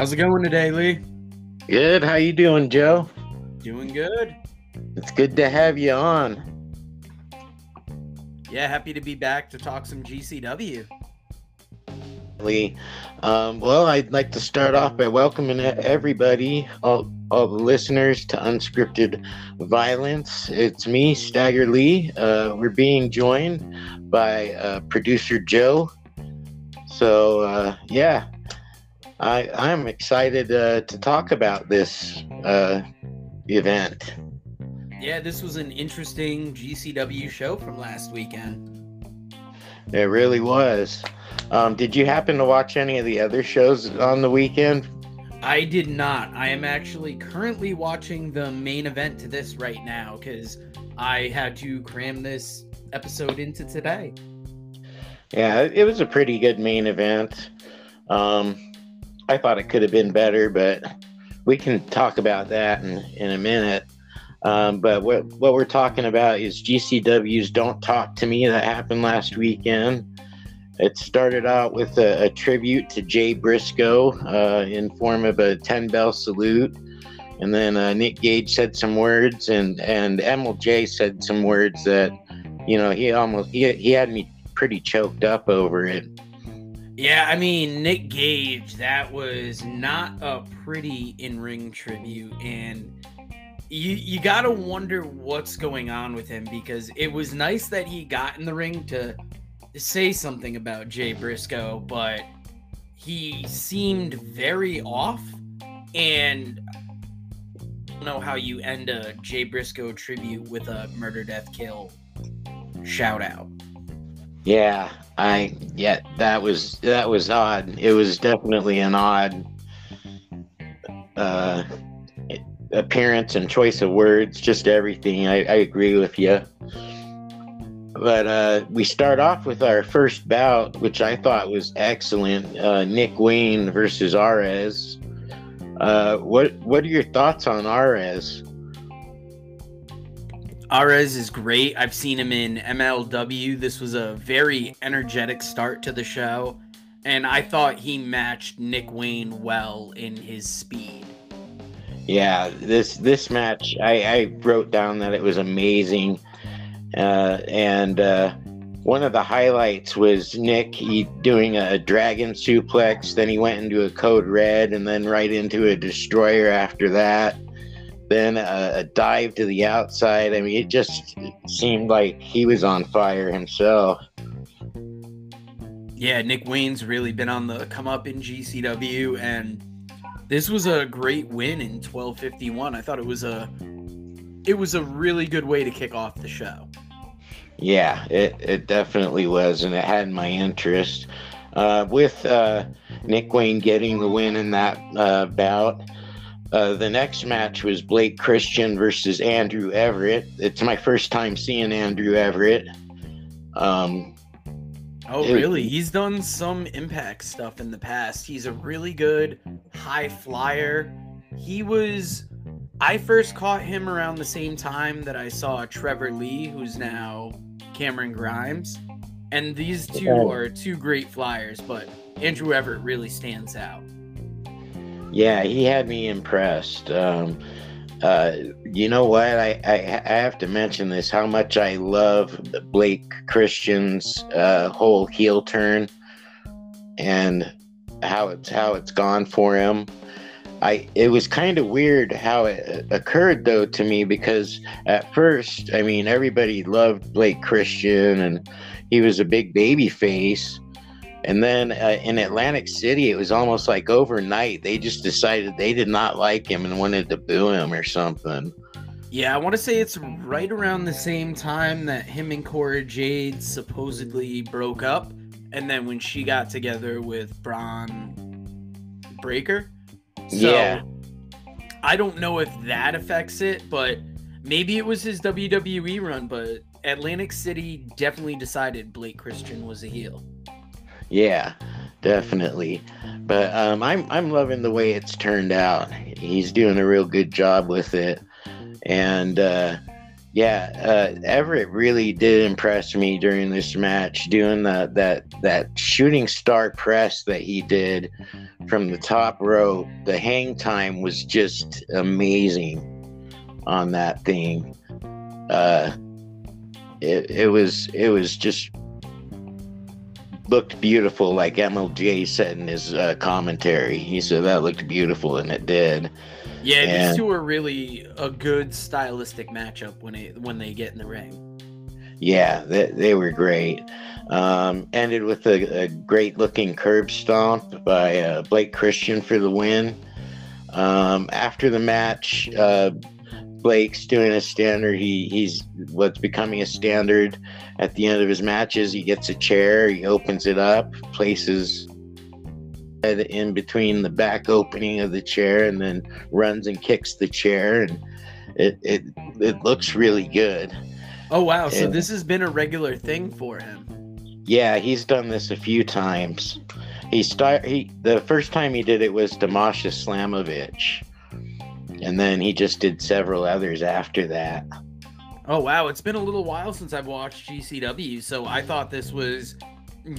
How's it going today, Lee? Good. How you doing, Joe? Doing good. It's good to have you on. Yeah, happy to be back to talk some GCW. Lee, um, well, I'd like to start off by welcoming everybody, all, all the listeners, to Unscripted Violence. It's me, Stagger Lee. Uh, we're being joined by uh, producer Joe. So, uh, yeah, I, I'm excited uh, to talk about this uh, event. Yeah, this was an interesting GCW show from last weekend. It really was. Um, did you happen to watch any of the other shows on the weekend? I did not. I am actually currently watching the main event to this right now because I had to cram this episode into today. Yeah, it was a pretty good main event. Um, I thought it could have been better, but we can talk about that in, in a minute. Um, but what, what we're talking about is GCW's Don't Talk to Me that happened last weekend. It started out with a, a tribute to Jay Briscoe uh, in form of a 10 bell salute. And then uh, Nick Gage said some words, and, and Emil Jay said some words that, you know, he almost he, he had me pretty choked up over it. Yeah, I mean, Nick Gage, that was not a pretty in ring tribute. And you, you got to wonder what's going on with him because it was nice that he got in the ring to say something about Jay Briscoe, but he seemed very off. And I don't know how you end a Jay Briscoe tribute with a murder, death, kill shout out. Yeah, I yeah, that was that was odd. It was definitely an odd uh, appearance and choice of words, just everything. I, I agree with you. But uh, we start off with our first bout, which I thought was excellent. Uh, Nick Wayne versus Arez. Uh, what what are your thoughts on Arez? Arez is great. I've seen him in MLW. This was a very energetic start to the show, and I thought he matched Nick Wayne well in his speed. Yeah, this this match, I, I wrote down that it was amazing, uh, and uh, one of the highlights was Nick doing a dragon suplex. Then he went into a code red, and then right into a destroyer after that then a, a, dive to the outside. I mean, it just seemed like he was on fire himself. Yeah, Nick Wayne's really been on the come up in GCW, and this was a great win in 1251. I thought it was a it was a really good way to kick off the show. Yeah, it, it definitely was, and it had my interest. Uh, with uh, Nick Wayne getting the win in that uh, bout, uh, the next match was Blake Christian versus Andrew Everett. It's my first time seeing Andrew Everett. Um, oh, it, really? He's done some impact stuff in the past. He's a really good high flyer. He was. I first caught him around the same time that I saw Trevor Lee, who's now Cameron Grimes. And these two are two great flyers, but Andrew Everett really stands out. Yeah, he had me impressed. Um, uh, you know what? I, I, I have to mention this how much I love Blake Christian's uh, whole heel turn and how it's how it's gone for him. I it was kind of weird how it occurred though to me because at first, I mean, everybody loved Blake Christian and he was a big baby face and then uh, in Atlantic City, it was almost like overnight. They just decided they did not like him and wanted to boo him or something. Yeah, I want to say it's right around the same time that him and Cora Jade supposedly broke up. And then when she got together with Bron Breakker. So, yeah. I don't know if that affects it, but maybe it was his WWE run. But Atlantic City definitely decided Blake Christian was a heel. Yeah, definitely. But um, I'm I'm loving the way it's turned out. He's doing a real good job with it, and uh, Yeah, uh, Everett really did impress me during this match, doing the, that that shooting star press that he did from the top rope. The hang time was just amazing on that thing. Uh, it, it was it was just looked beautiful, like Emil Jay said in his uh, commentary. He said that looked beautiful, and it did. Yeah, And- these two are really a good stylistic matchup when it when they get in the ring. Yeah, they, they were great. Um, ended with a, a great looking curb stomp by uh, Blake Christian for the win. Um, after the match, uh, Blake's doing a standard. He he's what's becoming a standard at the end of his matches. He gets a chair, he opens it up, places in between the back opening of the chair, and then runs and kicks the chair, and it it it looks really good. Oh wow, so this has been a regular thing for him. Yeah, he's done this a few times. He start he the first time he did it was Damasha Slamovich. And then he just did several others after that. Oh wow, it's been a little while since I've watched GCW, so I thought this was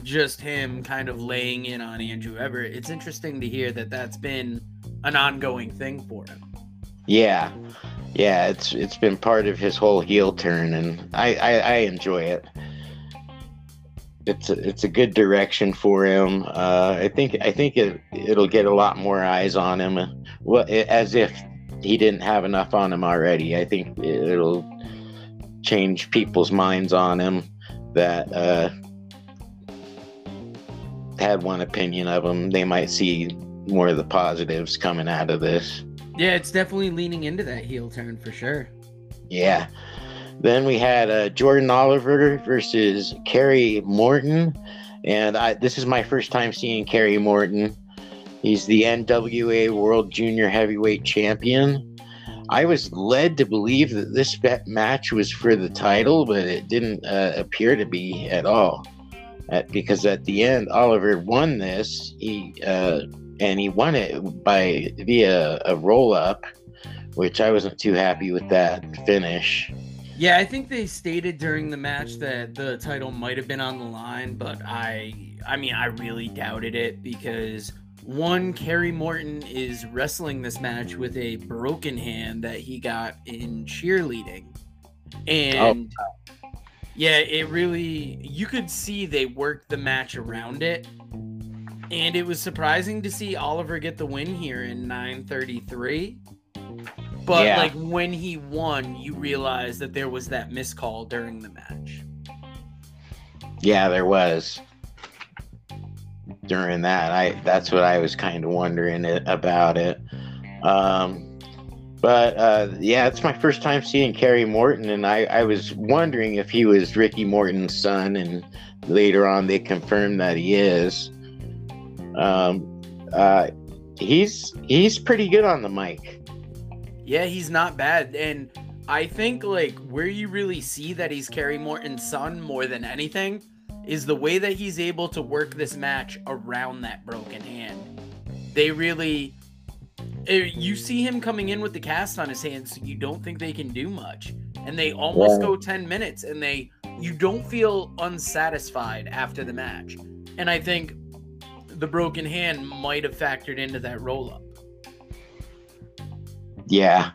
just him kind of laying in on Andrew Everett. It's interesting to hear that that's been an ongoing thing for him. Yeah. Yeah, it's it's been part of his whole heel turn and I I, I enjoy it. It's a, it's a good direction for him. Uh, I think I think it it'll get a lot more eyes on him. Well, as if he didn't have enough on him already. I think it'll change people's minds on him that uh, had one opinion of him. They might see more of the positives coming out of this. Yeah, it's definitely leaning into that heel turn for sure. Yeah. Then we had uh, Jordan Oliver versus Kerry Morton, and I, this is my first time seeing Kerry Morton. He's the NWA World Junior Heavyweight Champion. I was led to believe that this match was for the title, but it didn't uh, appear to be at all. At, because at the end, Oliver won this. He uh, and he won it by via a roll up, which I wasn't too happy with that finish. Yeah, I think they stated during the match that the title might have been on the line, but I I mean I really doubted it because one Kerry Morton is wrestling this match with a broken hand that he got in cheerleading. Oh. And yeah, it really you could see they worked the match around it. And it was surprising to see Oliver get the win here in 933. But Yeah. like when he won, you realize that there was that miscall during the match. Yeah, there was. During that, I that's what I was kind of wondering it, about it. Um, but uh, yeah, it's my first time seeing Kerry Morton, and I, I was wondering if he was Ricky Morton's son, and later on they confirmed that he is. Um, uh, he's he's pretty good on the mic. Yeah, he's not bad. And I think like where you really see that he's Kerry Morton's son more than anything is the way that he's able to work this match around that broken hand. They really eh, you see him coming in with the cast on his hands, so you don't think they can do much. And they almost Right. go 10 minutes and they you don't feel unsatisfied after the match. And I think the broken hand might have factored into that roll up. Yeah,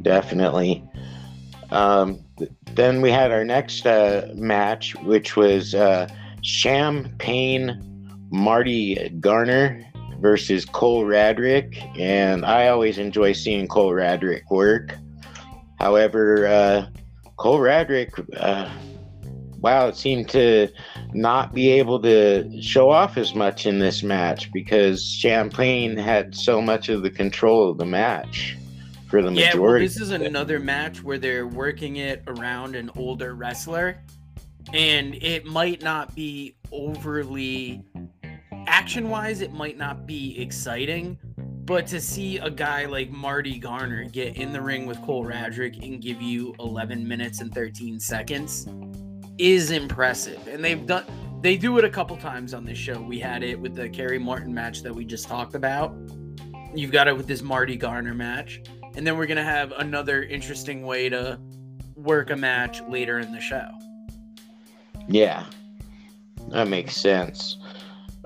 definitely. Um, then we had our next uh, match, which was uh, Champagne Marty Garner versus Cole Radrick, and I always enjoy seeing Cole Radrick work. However, uh, Cole Radrick, uh, wow, it seemed to not be able to show off as much in this match because Champagne had so much of the control of the match for the Yeah, well, this is another match where they're working it around an older wrestler, and it might not be overly action wise, it might not be exciting, but to see a guy like Marty Garner get in the ring with Cole Radrick and give you 11 minutes and 13 seconds is impressive. And they've done they do it a couple times on this show. We had it with the Kerry Morton match that we just talked about. You've got it with this Marty Garner match. And then we're to have another interesting way to work a match later in the show. Yeah, that makes sense.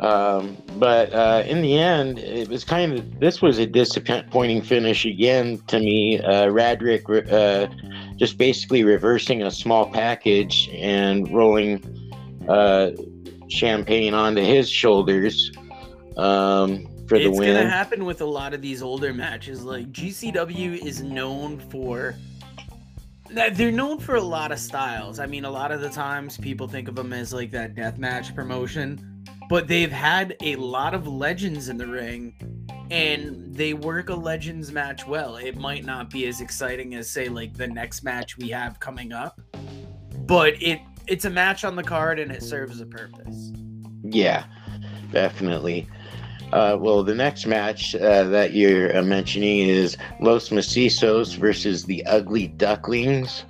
Um, but uh, in the end, it was kind of this was a disappointing finish again to me. Uh, Radrick uh, just basically reversing a small package and rolling uh, champagne onto his shoulders um, for the it's win. It's gonna happen with a lot of these older matches. Like GCW is known for they're known for a lot of styles. I mean, a lot of the times people think of them as like that death match promotion, but they've had a lot of legends in the ring and they work a legends match well. It might not be as exciting as say like the next match we have coming up, but it it's a match on the card and it serves a purpose. Yeah, definitely. Uh, well, the next match uh, that you're uh, mentioning is Los Macizos versus the Ugly Ducklings.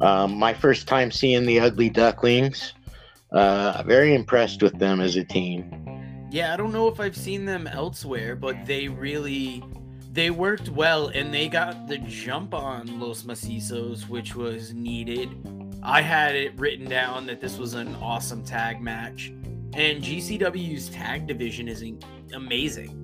Um, my first time seeing the Ugly Ducklings. Uh, very impressed with them as a team. Yeah, I don't know if I've seen them elsewhere, but they really they worked well and they got the jump on Los Macizos, which was needed. I had it written down that this was an awesome tag match. And GCW's tag division is amazing.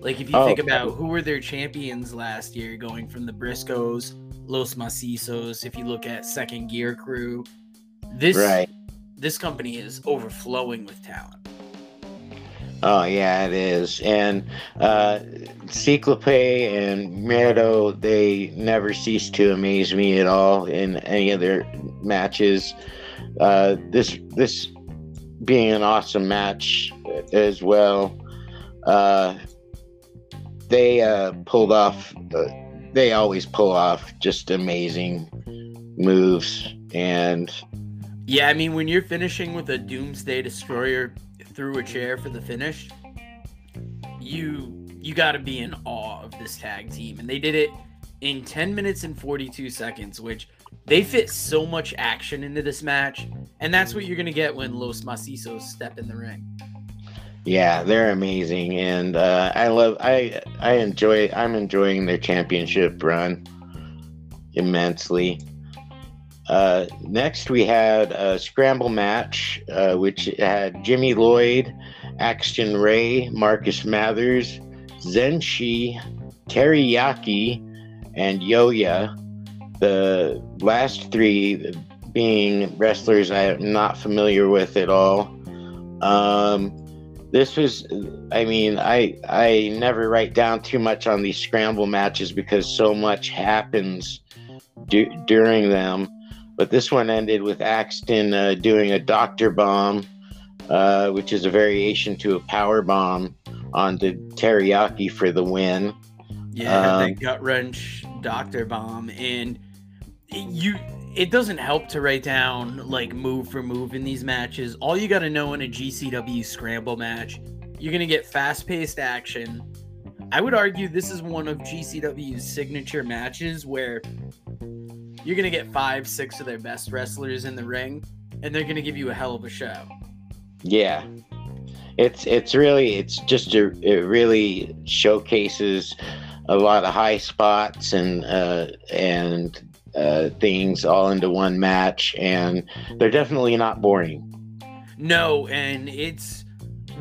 Like if you oh, think about who were their champions last year, going from the Briscoes, Los Macizos. If you look at Second Gear Crew, this right. this company is overflowing with talent. Oh yeah, it is. And uh Ciclope and Miedo, they never cease to amaze me at all in any of their matches. Uh this this being an awesome match as well. Uh, they uh, pulled off. Uh, they always pull off just amazing moves, and yeah, I mean when you're finishing with a Doomsday Destroyer through a chair for the finish, you you got to be in awe of this tag team, and they did it in 10 minutes and 42 seconds, which they fit so much action into this match, and that's what you're gonna get when Los Macizos step in the ring. Yeah, they're amazing, and uh, I love. I I enjoy. I'm enjoying their championship run immensely. Uh, next, we had a scramble match, uh, which had Jimmy Lloyd, Axton Ray, Marcus Mathers, Zenshi, Teriyaki, and Yoya. The last three being wrestlers I am not familiar with at all. Um, this was i mean i i never write down too much on these scramble matches because so much happens du- during them. But this one ended with axton uh, doing a doctor bomb uh, which is a variation to a power bomb on the teriyaki for the win. Yeah um, the gut wrench doctor bomb. And you it doesn't help to write down like move for move in these matches. All you got to know in a GCW scramble match, you're going to get fast paced action. I would argue this is one of GCW's signature matches where you're going to get five, six of their best wrestlers in the ring, and they're going to give you a hell of a show. Yeah. It's it's really it's just a, it really showcases a lot of high spots and uh, and uh, things all into one match, and they're definitely not boring. No, and it's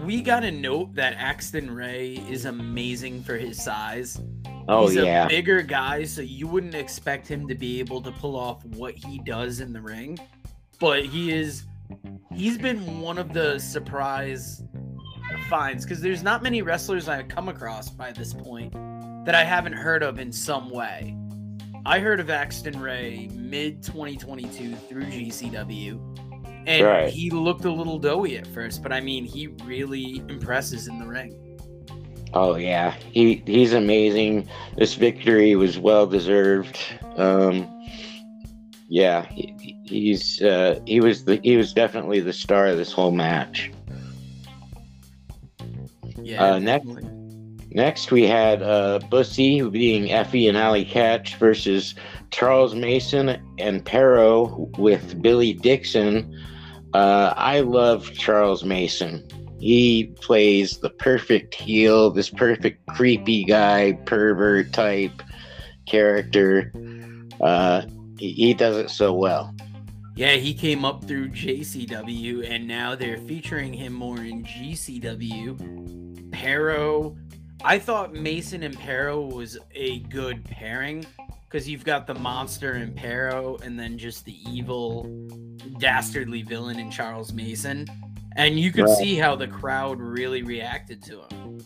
we got to note that Axton Ray is amazing for his size. Oh He's yeah, a bigger guy, so you wouldn't expect him to be able to pull off what he does in the ring, but he is. He's been one of the surprise finds because there's not many wrestlers I've come across by this point that I haven't heard of in some way. I heard of Axton Ray mid 2022 through GCW, and right. he looked a little doughy at first, but I mean, he really impresses in the ring. Oh yeah, he he's amazing. This victory was well deserved. Um, yeah, he, he's uh, he was the he was definitely the star of this whole match. Yeah, uh, next Next, we had uh, Bussy being Effy and Allie Katch versus Charles Mason and Parrow with Billy Dixon. Uh, I love Charles Mason. He plays the perfect heel, this perfect creepy guy, pervert type character. Uh, he, he does it so well. Yeah, he came up through JCW, and now they're featuring him more in GCW. Parrow, I thought Mason and Parrow was a good pairing because you've got the monster and Parrow, and then just the evil, dastardly villain in Charles Mason, and you could right. see how the crowd really reacted to him.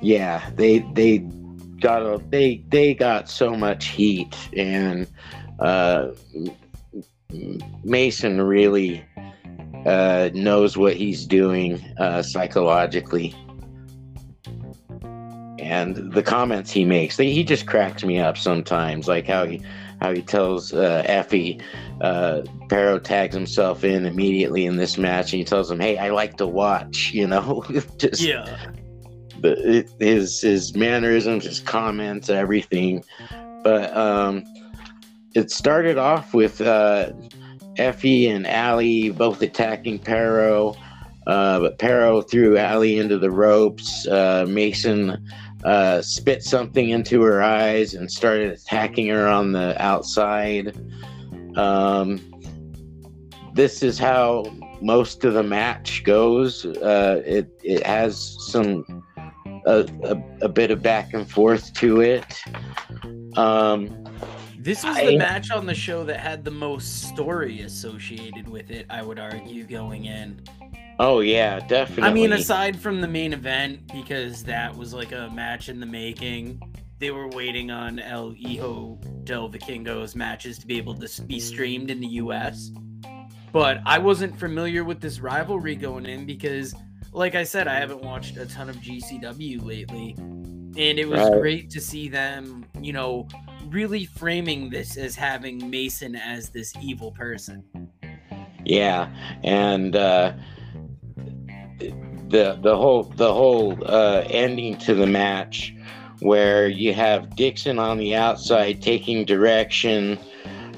Yeah, they they got a they they got so much heat and. Uh, Mason really uh, knows what he's doing uh, psychologically. And the comments he makes, they, he just cracks me up sometimes. Like how he how he tells uh, Effy, uh, Parrow tags himself in immediately in this match, and he tells him, "Hey, I like to watch." You know, just yeah. The, his his mannerisms, his comments, everything. But um, it started off with uh, Effy and Allie both attacking Parrow, uh, but Parrow threw Allie into the ropes. Uh, Mason uh, spit something into her eyes and started attacking her on the outside. Um, this is how most of the match goes. Uh, it it has some a, a, a, bit of back and forth to it. Um, this was the match on the show that had the most story associated with it, I would argue, going in. Oh yeah, definitely. I mean, aside from the main event, because that was like a match in the making. They were waiting on El Hijo del Vikingo's matches to be able to be streamed in the US. But I wasn't familiar with this rivalry going in because, like I said, I haven't watched a ton of GCW lately. And it was right. great to see them, you know, really framing this as having Mason as this evil person. Yeah, and uh, the the whole the whole uh, ending to the match, where you have Dixon on the outside taking direction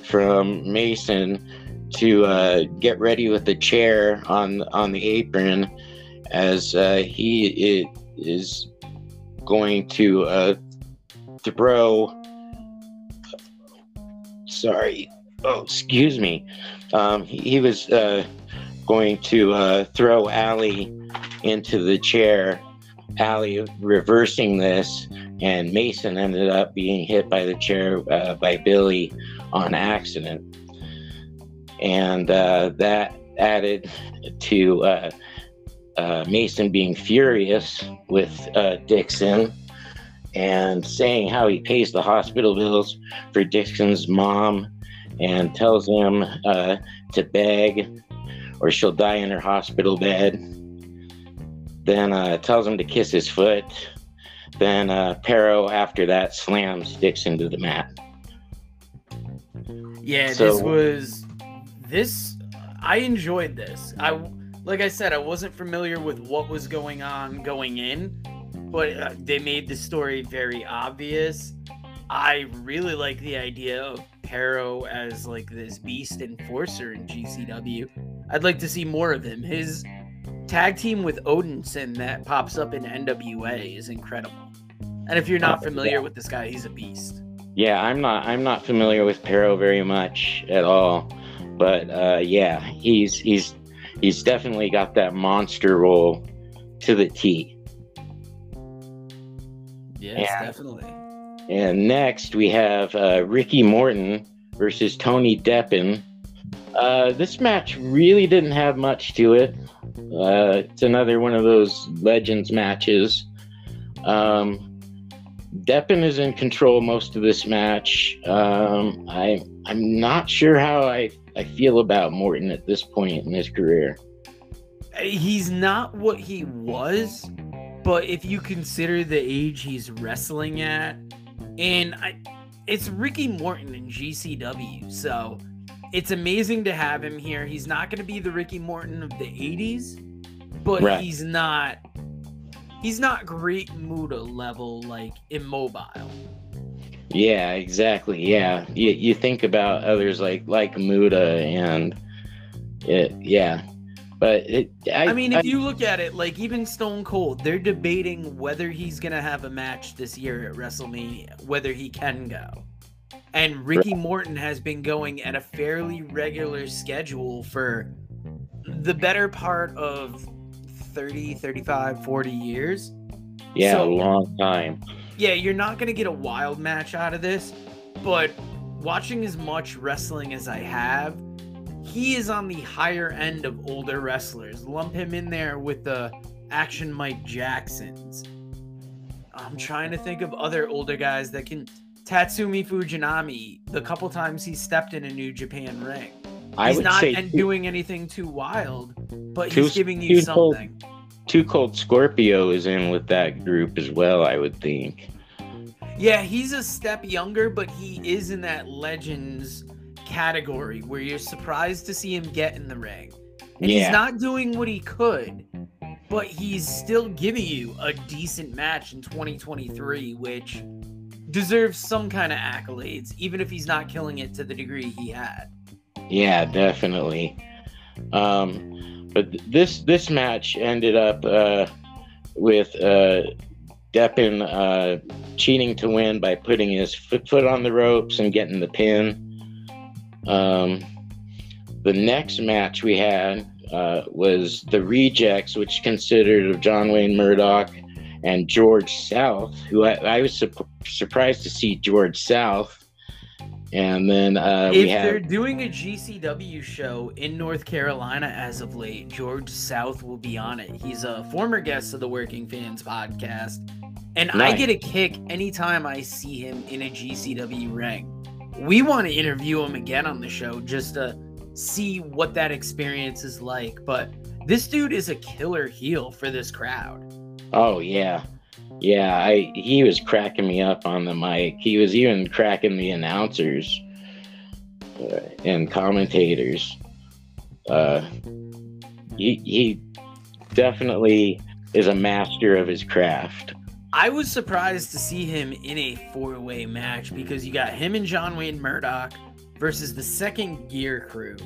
from Mason to uh, get ready with the chair on on the apron, as uh, he is going to uh, throw sorry. Oh, excuse me. Um, he, he, was uh, going to uh, throw Allie into the chair. Allie reversing this, and Mason ended up being hit by the chair uh, by Billy on accident. And uh, that added to uh, uh, Mason being furious with Dixon and saying how he pays the hospital bills for Dixon's mom and tells him uh, to beg or she'll die in her hospital bed. Then uh, tells him to kiss his foot. Then uh, Parrow, after that, slams Dixon to the mat. Yeah, so, this was this. I enjoyed this. I like I said, I wasn't familiar with what was going on going in, but uh, they made the story very obvious. I really like the idea of Parrow as like this beast enforcer in GCW. I'd like to see more of him. His tag team with Odinson that pops up in NWA is incredible. And if you're not oh, familiar with this guy, he's a beast. Yeah, I'm not. I'm not familiar with Parrow very much at all, but uh, yeah, he's he's he's definitely got that monster role to the T. Yes, definitely. And next we have uh, Ricky Morton versus Tony Deppen. Uh, this match really didn't have much to it. Uh, it's another one of those legends matches. Um, Deppen is in control most of this match. Um, I I'm not sure how I, I feel about Morton at this point in his career. He's not what he was, but if you consider the age he's wrestling at, and I, it's Ricky Morton in GCW, so it's amazing to have him here. He's not going to be the Ricky Morton of the '80s, but right. he's not. He's not Great Muta level like immobile. Yeah, exactly. Yeah, you, you think about others like like Muta and it, yeah, but it, I, I, mean, if I, you look at it, like even Stone Cold, they're debating whether he's gonna have a match this year at WrestleMania, whether he can go. And Ricky Morton has been going at a fairly regular schedule for the better part of 30, 35, 40 years. Yeah, so, a long time. Yeah, you're not going to get a wild match out of this, but watching as much wrestling as I have, he is on the higher end of older wrestlers. Lump him in there with the action Mike Jacksons. I'm trying to think of other older guys that can Tatsumi Fujinami, the couple times he stepped in a New Japan ring. He's not and doing anything too wild, but too, he's giving you something. Cold, too Cold Scorpio is in with that group as well, I would think. Yeah, he's a step younger, but he is in that legends category where you're surprised to see him get in the ring. And yeah. he's not doing what he could, but he's still giving you a decent match in 2023, which deserves some kind of accolades, even if he's not killing it to the degree he had. Yeah, definitely. Um, but this this match ended up uh, with uh, Deppen uh, cheating to win by putting his foot on the ropes and getting the pin. Um, the next match we had uh, was the Rejects, which consisted of John Wayne Murdoch and George South, who I, I was su- surprised to see George South. And then uh, if have, they're doing a GCW show in North Carolina as of late, George South will be on it. He's a former guest of the Working Fans podcast, and nice. I get a kick anytime I see him in a GCW ring. We want to interview him again on the show just to see what that experience is like. But this dude is a killer heel for this crowd. Oh yeah, yeah. I he was cracking me up on the mic. He was even cracking the announcers uh, and commentators. Uh, he he definitely is a master of his craft. I was surprised to see him in a four way match because you got him and John Wayne Murdoch versus the second gear crew,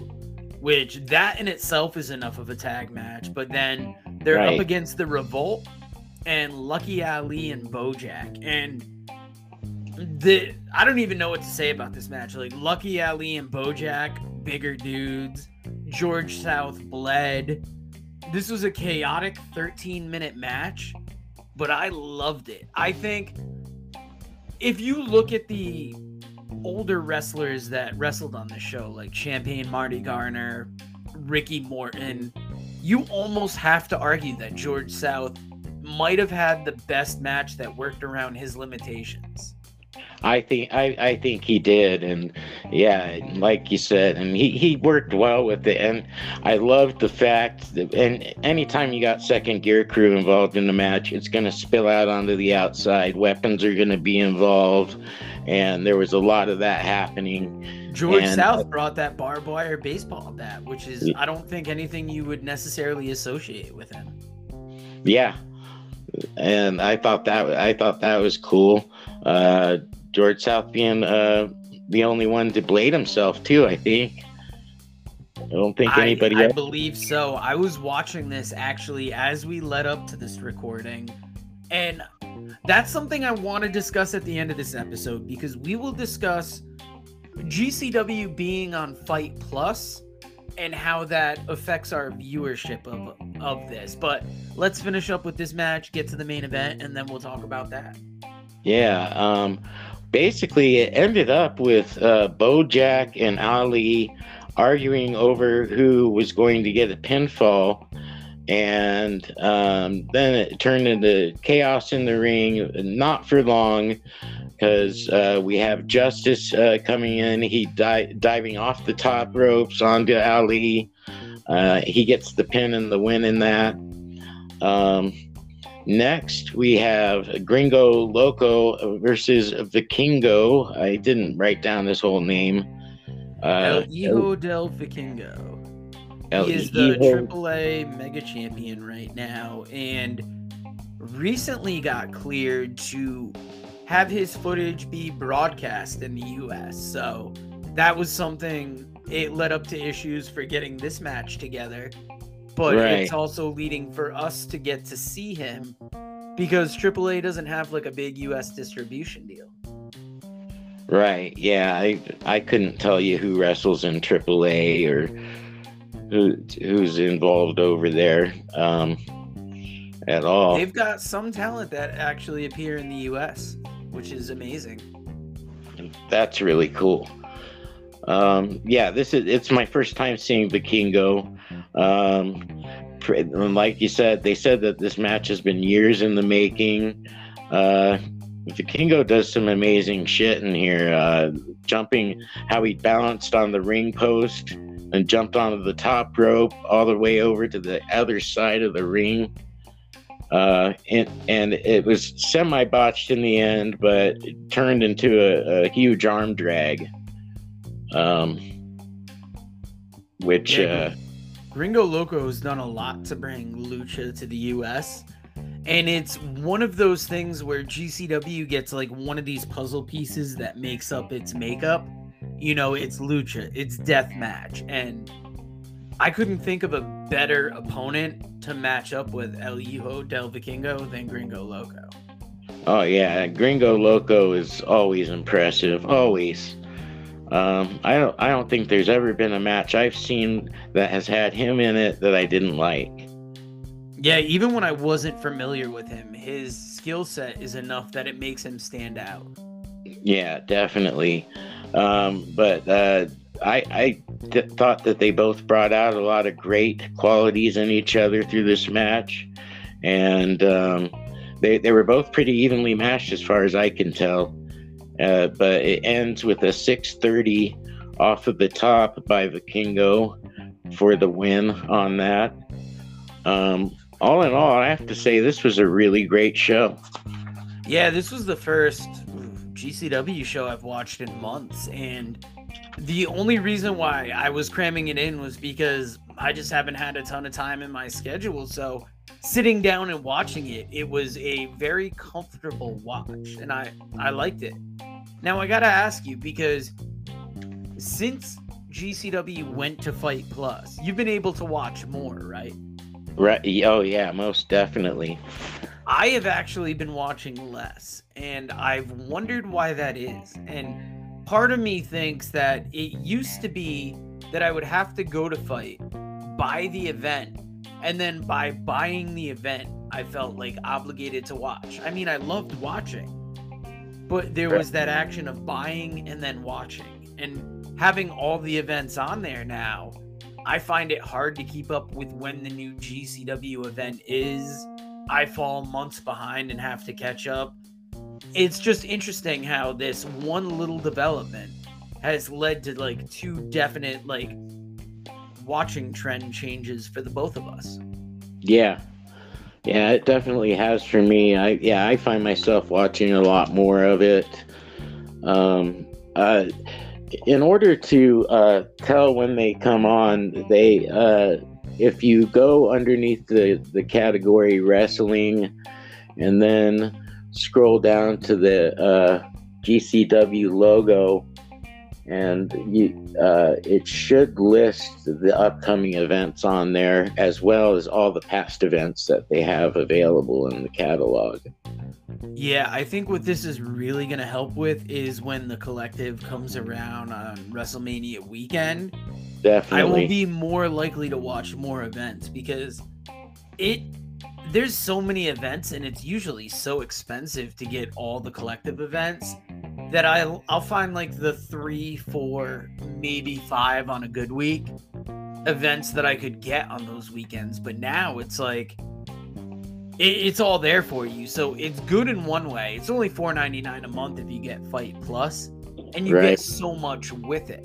which that in itself is enough of a tag match. But then they're right. up against the Revolt and Lucky Ali and Bojack. And the I don't even know what to say about this match. Like Lucky Ali and Bojack, bigger dudes. George South bled. This was a chaotic 13 minute match but I loved it. I think if you look at the older wrestlers that wrestled on the show, like Champagne Marty Garner, Ricky Morton, you almost have to argue that George South might have had the best match that worked around his limitations. I think I, I think he did, and yeah, like you said, and he, he worked well with it, and I loved the fact that and anytime you got second gear crew involved in the match, it's going to spill out onto the outside. Weapons are going to be involved, and there was a lot of that happening. George and, South brought that barbed wire baseball bat, which is I don't think anything you would necessarily associate with him. Yeah, and I thought that I thought that was cool. Uh, George South being uh, the only one to blade himself too. I think. I don't think anybody. I, I believe so. I was watching this actually as we led up to this recording, and that's something I want to discuss at the end of this episode because we will discuss GCW being on FITE+ and how that affects our viewership of of this. But let's finish up with this match, get to the main event, and then we'll talk about that. Yeah. Um, basically it ended up with uh, Bojack and Ali arguing over who was going to get a pinfall. And um, then it turned into chaos in the ring, not for long, because uh, we have Justice uh, coming in. He di- diving off the top ropes onto Ali. Uh, he gets the pin and the win in that. Um, Next, we have Gringo Loco versus Vikingo. I didn't write down this whole name. Uh, El Hijo del Vikingo. El he is the AAA Mega Champion right now, and recently got cleared to have his footage be broadcast in the U.S. So that was something. It led up to issues for getting this match together but right. it's also leading for us to get to see him because AAA doesn't have like a big US distribution deal. Right. Yeah. I I couldn't tell you who wrestles in AAA or who who's involved over there um, at all. They've got some talent that actually appear in the U.S., which is amazing. That's really cool. Um, yeah, this is it's my first time seeing the Vikingo. Um, like you said, they said that this match has been years in the making. Uh, Vikingo does some amazing shit in here. Uh, jumping, how he balanced on the ring post and jumped onto the top rope all the way over to the other side of the ring. Uh, and, and it was semi botched in the end, but it turned into a, a huge arm drag. Um, which, yeah, uh, Gringo Loco has done a lot to bring Lucha to the US. And it's one of those things where GCW gets like one of these puzzle pieces that makes up its makeup. You know, it's Lucha, it's Death Match. And I couldn't think of a better opponent to match up with El Hijo del Vikingo than Gringo Loco. Oh, yeah. Gringo Loco is always impressive. Always. Um, I don't. I don't think there's ever been a match I've seen that has had him in it that I didn't like. Yeah, even when I wasn't familiar with him, his skill set is enough that it makes him stand out. Yeah, definitely. Um, but uh, I, I th- thought that they both brought out a lot of great qualities in each other through this match, and um, they they were both pretty evenly matched as far as I can tell. Uh, but it ends with a 630 off of the top by Vikingo for the win on that. Um, all in all, I have to say this was a really great show. Yeah, this was the first GCW show I've watched in months, and the only reason why I was cramming it in was because I just haven't had a ton of time in my schedule. So sitting down and watching it, it was a very comfortable watch, and I I liked it. Now I gotta ask you because since GCW went to FITE+, you've been able to watch more, right? Right. Oh yeah, most definitely. I have actually been watching less, and I've wondered why that is. And part of me thinks that it used to be that I would have to go to fight, buy the event, and then by buying the event, I felt like obligated to watch. I mean, I loved watching, but there was that action of buying and then watching. And having all the events on there now, I find it hard to keep up with when the new GCW event is. I fall months behind and have to catch up. It's just interesting how this one little development has led to like two definite like watching trend changes for the both of us. Yeah. Yeah, it definitely has for me. I yeah, I find myself watching a lot more of it. Um uh in order to uh, tell when they come on, they uh, if you go underneath the the category wrestling, and then scroll down to the uh, GCW logo, and you uh, it should list the upcoming events on there as well as all the past events that they have available in the catalog. Yeah, I think what this is really going to help with is when the collective comes around on WrestleMania weekend. Definitely. I will be more likely to watch more events because it there's so many events and it's usually so expensive to get all the collective events that I'll I'll find like the 3, 4, maybe 5 on a good week events that I could get on those weekends, but now it's like it, it's all there for you. So it's good in one way. It's only four ninety nine a month if you get FITE+, and you right. get so much with it.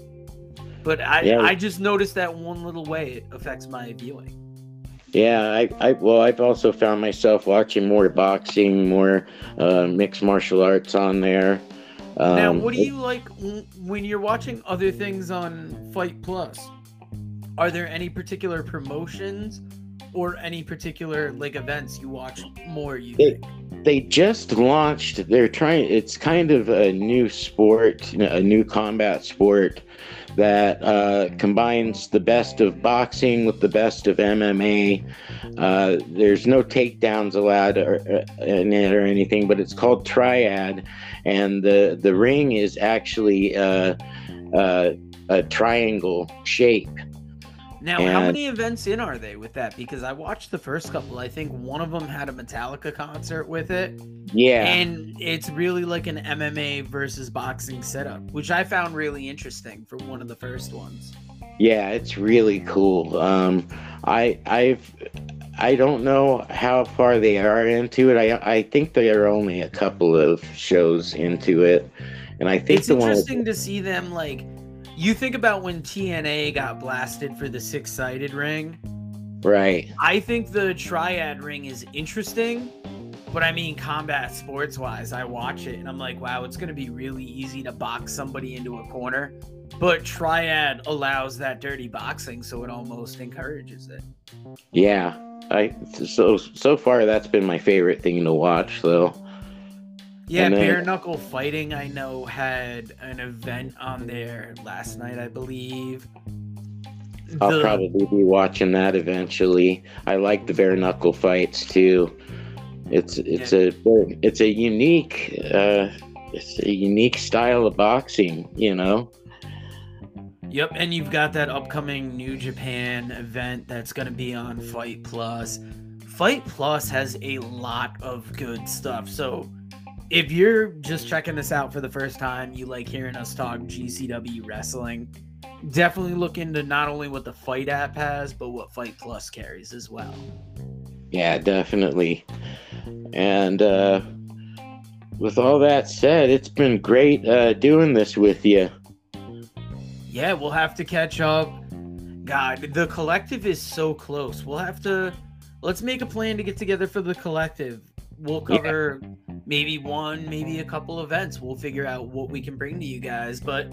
But I yeah. I just noticed that one little way it affects my viewing. Yeah, I, I well, I've also found myself watching more boxing, more uh, mixed martial arts on there. Um, now, what do you like when you're watching other things on FITE+? Are there any particular promotions or any particular like events you watch more you they, think? They just launched they're trying it's kind of a new sport, a new combat sport that uh, combines the best of boxing with the best of MMA. Uh, there's no takedowns allowed or, uh, in it or anything, but it's called Triad, and the the ring is actually uh, uh, a triangle shape. Now, and, how many events in are they with that? Because I watched the first couple. I think one of them had a Metallica concert with it. Yeah. And it's really like an MMA versus boxing setup, which I found really interesting for one of the first ones. Yeah, it's really cool. Um, I I've I don't know how far they are into it. I I think they are only a couple of shows into it, and I think it's interesting to see them like you think about when TNA got blasted for the six sided ring. Right. I think the triad ring is interesting, but I mean, combat sports wise, I watch it and I'm like, wow, it's going to be really easy to box somebody into a corner. But triad allows that dirty boxing, so it almost encourages it. Yeah. I so so far that's been my favorite thing to watch though. Yeah, then, bare knuckle fighting. I know had an event on there last night, I believe. I'll probably be watching that eventually. I like the bare knuckle fights too. It's it's yeah. a it's a unique uh, it's a unique style of boxing, you know. Yep, and you've got that upcoming New Japan event that's going to be on FITE+. Fight Plus has a lot of good stuff. So if you're just checking this out for the first time, you like hearing us talk GCW wrestling, definitely look into not only what the FITE app has, but what FITE+ carries as well. Yeah, definitely. And uh, with all that said, it's been great uh, doing this with you. Yeah, we'll have to catch up. God, the collective is so close. We'll have to let's make a plan to get together for the collective we'll cover yeah. Maybe one, maybe a couple events. We'll figure out what we can bring to you guys. But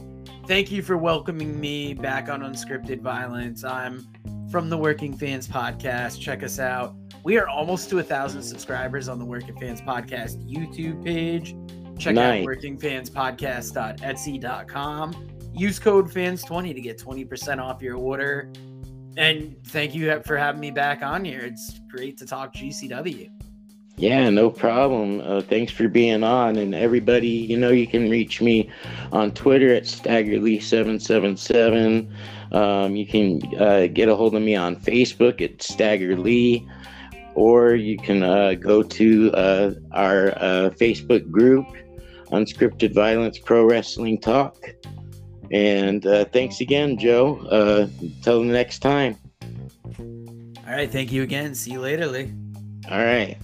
thank you for welcoming me back on Unscripted Violence. I'm from the Working Fans Podcast. Check us out. We are almost to a thousand subscribers on the Working Fans Podcast YouTube page. Check nice. out workingfanspodcast.etsy.com. Use code FANS20 to get 20% off your order. And thank you for having me back on here. It's great to talk GCW. Yeah, no problem. Uh, thanks for being on. And everybody, you know, you can reach me on Twitter at Staggerly777. Um, you can uh, get a hold of me on Facebook at Staggerly, or you can uh, go to uh, our uh, Facebook group, Unscripted Violence Pro Wrestling Talk. And uh, thanks again, Joe. until the next time. All right. Thank you again. See you later, Lee. All right.